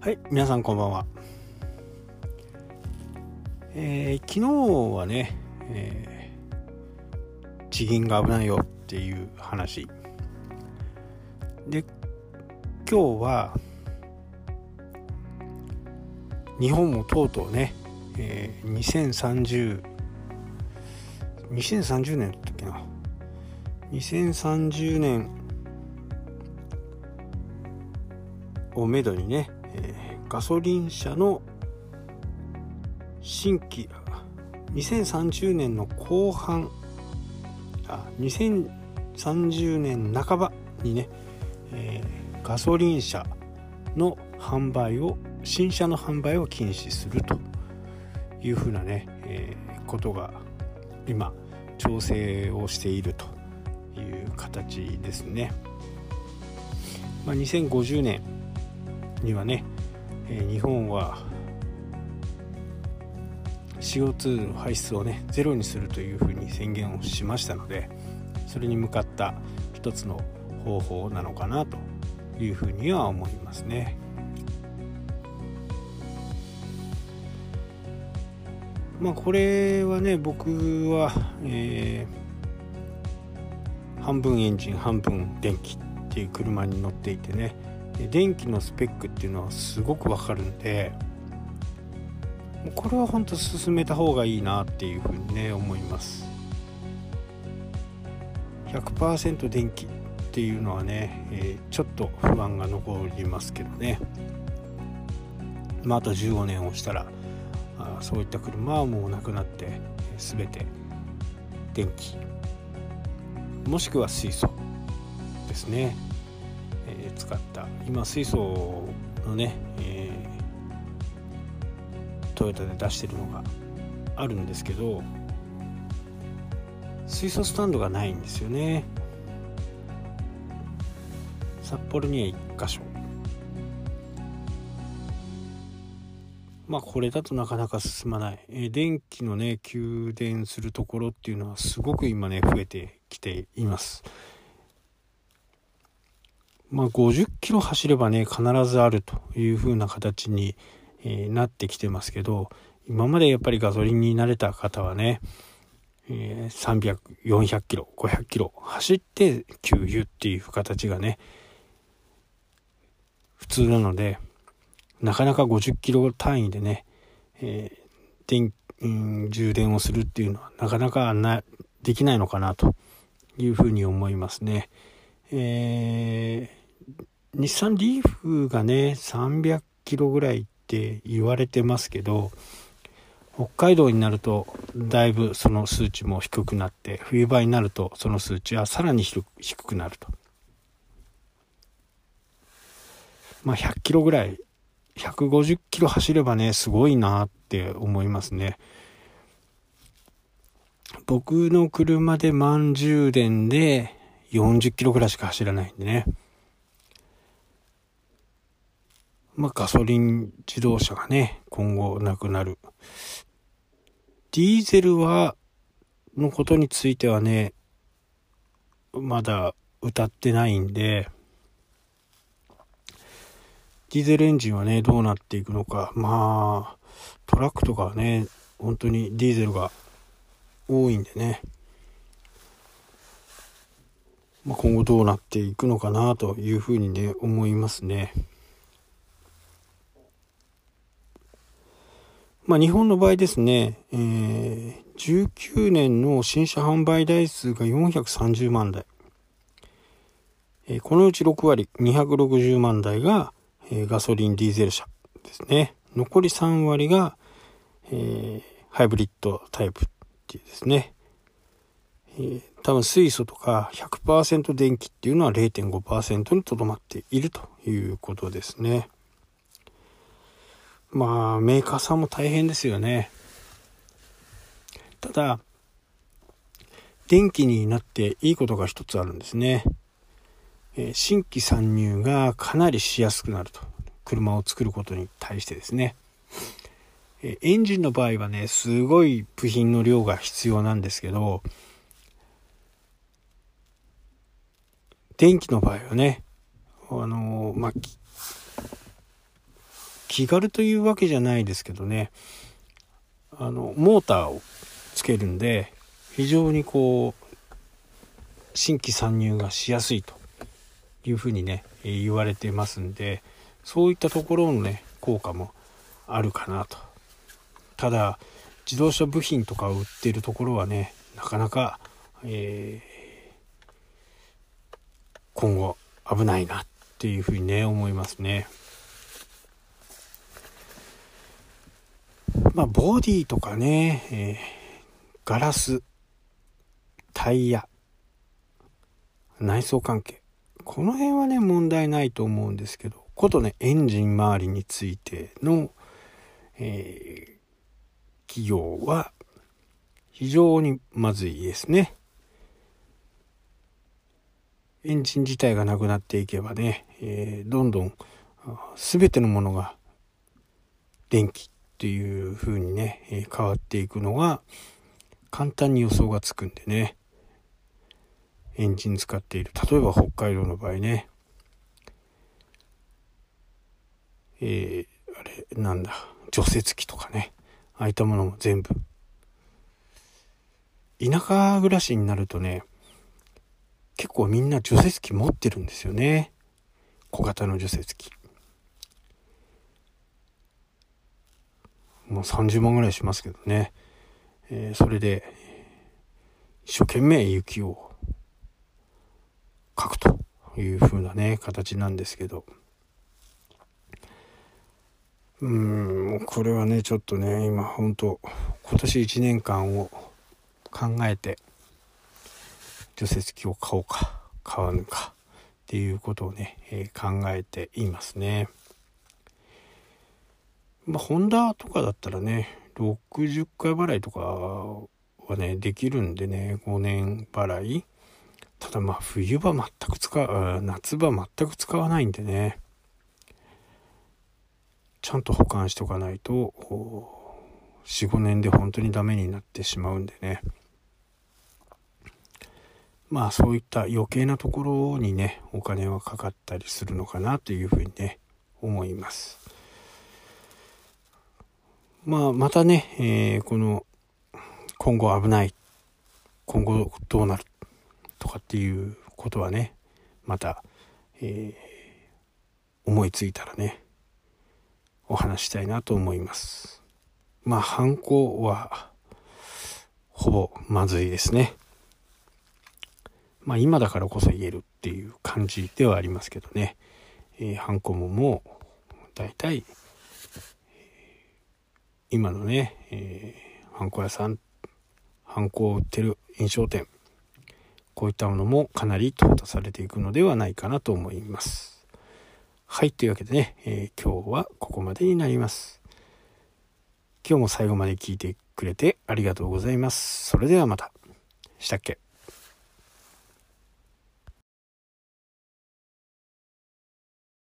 はい皆さんこんばんは。えー、昨日はね、えー、地銀が危ないよっていう話。で今日は日本もとうとうね、えー、2030 2030年だったっけな。2030年をめどにね、えー、ガソリン車の新規2030年の後半あ2030年半ばにね、えー、ガソリン車の販売を新車の販売を禁止するというふうなね、えー、ことが今調整をしているという形ですね。まあ、2050年にはね、えー、日本は CO2 の排出をねゼロにするというふうに宣言をしましたのでそれに向かった一つの方法なのかなというふうには思いますね。まあこれはね僕は、えー、半分エンジン半分電気っていう車に乗っていてね電気のスペックっていうのはすごくわかるんでもうこれは本当進めた方がいいなっていうふうにね思います。100%電気っていうのはね、えー、ちょっと不安が残りますけどね。まああと15年をしたらあそういった車はもうなくなって全て電気。もしくは水素ですね、使った今水素のね、えー、トヨタで出してるのがあるんですけど水素スタンドがないんですよね。札幌には1箇所。まあこれだとなかなか進まない、えー、電気のね給電するところっていうのはすごく今ね増えてきています。まあ50キロ走ればね必ずあるという風な形に、えー、なってきてますけど今までやっぱりガソリンに慣れた方はね、えー、300400キロ500キロ走って給油っていう形がね普通なのでなかなか50キロ単位でね、えー、電、うん、充電をするっていうのはなかなかな、できないのかなというふうに思いますね。えー、日産リーフがね、300キロぐらいって言われてますけど、北海道になるとだいぶその数値も低くなって冬場になるとその数値はさらに低くなるとまあ100キロぐらい150キロ走ればね、すごいなって思いますね。僕の車で満充電で40キロぐらいしか走らないんでね。まあガソリン自動車がね、今後なくなる。ディーゼルは、のことについてはね、まだ歌ってないんで、ディーゼルエンジンはね、どうなっていくのか。まあ、トラックとかはね、本当にディーゼルが多いんでね。まあ、今後どうなっていくのかなというふうにね、思いますね。まあ、日本の場合ですね、えー、19年の新車販売台数が430万台。えー、このうち6割、260万台が、えガソリンディーゼル車ですね。残り3割が、えー、ハイブリッドタイプっていうですね。えー、多分水素とか100%電気っていうのは0.5%にとどまっているということですね。まあ、メーカーさんも大変ですよね。ただ、電気になっていいことが一つあるんですね。え新規参入がかなりしやすくなると。車を作ることに対してですね。えエンジンの場合はね、すごい部品の量が必要なんですけど、電気の場合はね、あのまあ、気軽というわけじゃないですけどねあのモーターをつけるんで非常にこう新規参入がしやすいというふうにね言われてますんでそういったところのね効果もあるかなとただ自動車部品とかを売ってるところはねなかなか、えー、今後危ないなっていうふうにね思いますね。まあ、ボディとかね、えー、ガラス、タイヤ、内装関係。この辺はね、問題ないと思うんですけど、ことね、エンジン周りについての、えー、企業は非常にまずいですね。エンジン自体がなくなっていけばね、えー、どんどん全てのものが電気っていう風にね、え、変わっていくのが簡単に予想がつくんでね。エンジン使っている。例えば北海道の場合ね。えー、あれなんだ。除雪機とかね。ああいったものも全部。田舎暮らしになるとね結構みんな除雪機持ってるんですよね。小型の除雪機。もう30万ぐらいしますけどね、えー、それで一生懸命雪をかくという風なね形なんですけどうんこれはねちょっとね今本当今年1年間を考えて除雪機を買おうか買わぬかっていうことをね、えー、考えていますね。まあ、ホンダとかだったらね、60回払いとかはね、できるんでね、5年払い。ただまあ、冬場全く使う、夏場全く使わないんでね、ちゃんと保管しとかないと、4、5年で本当にダメになってしまうんでね。まあそういった余計なところにね、お金はかかったりするのかなというふうにね、思います。まあ、またね、えー、この、今後危ない、今後どうなるとかっていうことはね、また、えー、思いついたらね、お話したいなと思います。まあ、犯行は、ほぼまずいですね。まあ、今だからこそ言えるっていう感じではありますけどね、えー、ハンコももう、大体、今のね、えー、ハンコ屋さん、ハンコを売ってる飲食店、こういったものもかなり淘汰されていくのではないかなと思います。はい、というわけでね、えー、今日はここまでになります。今日も最後まで聞いてくれてありがとうございます。それではまた。したっけ？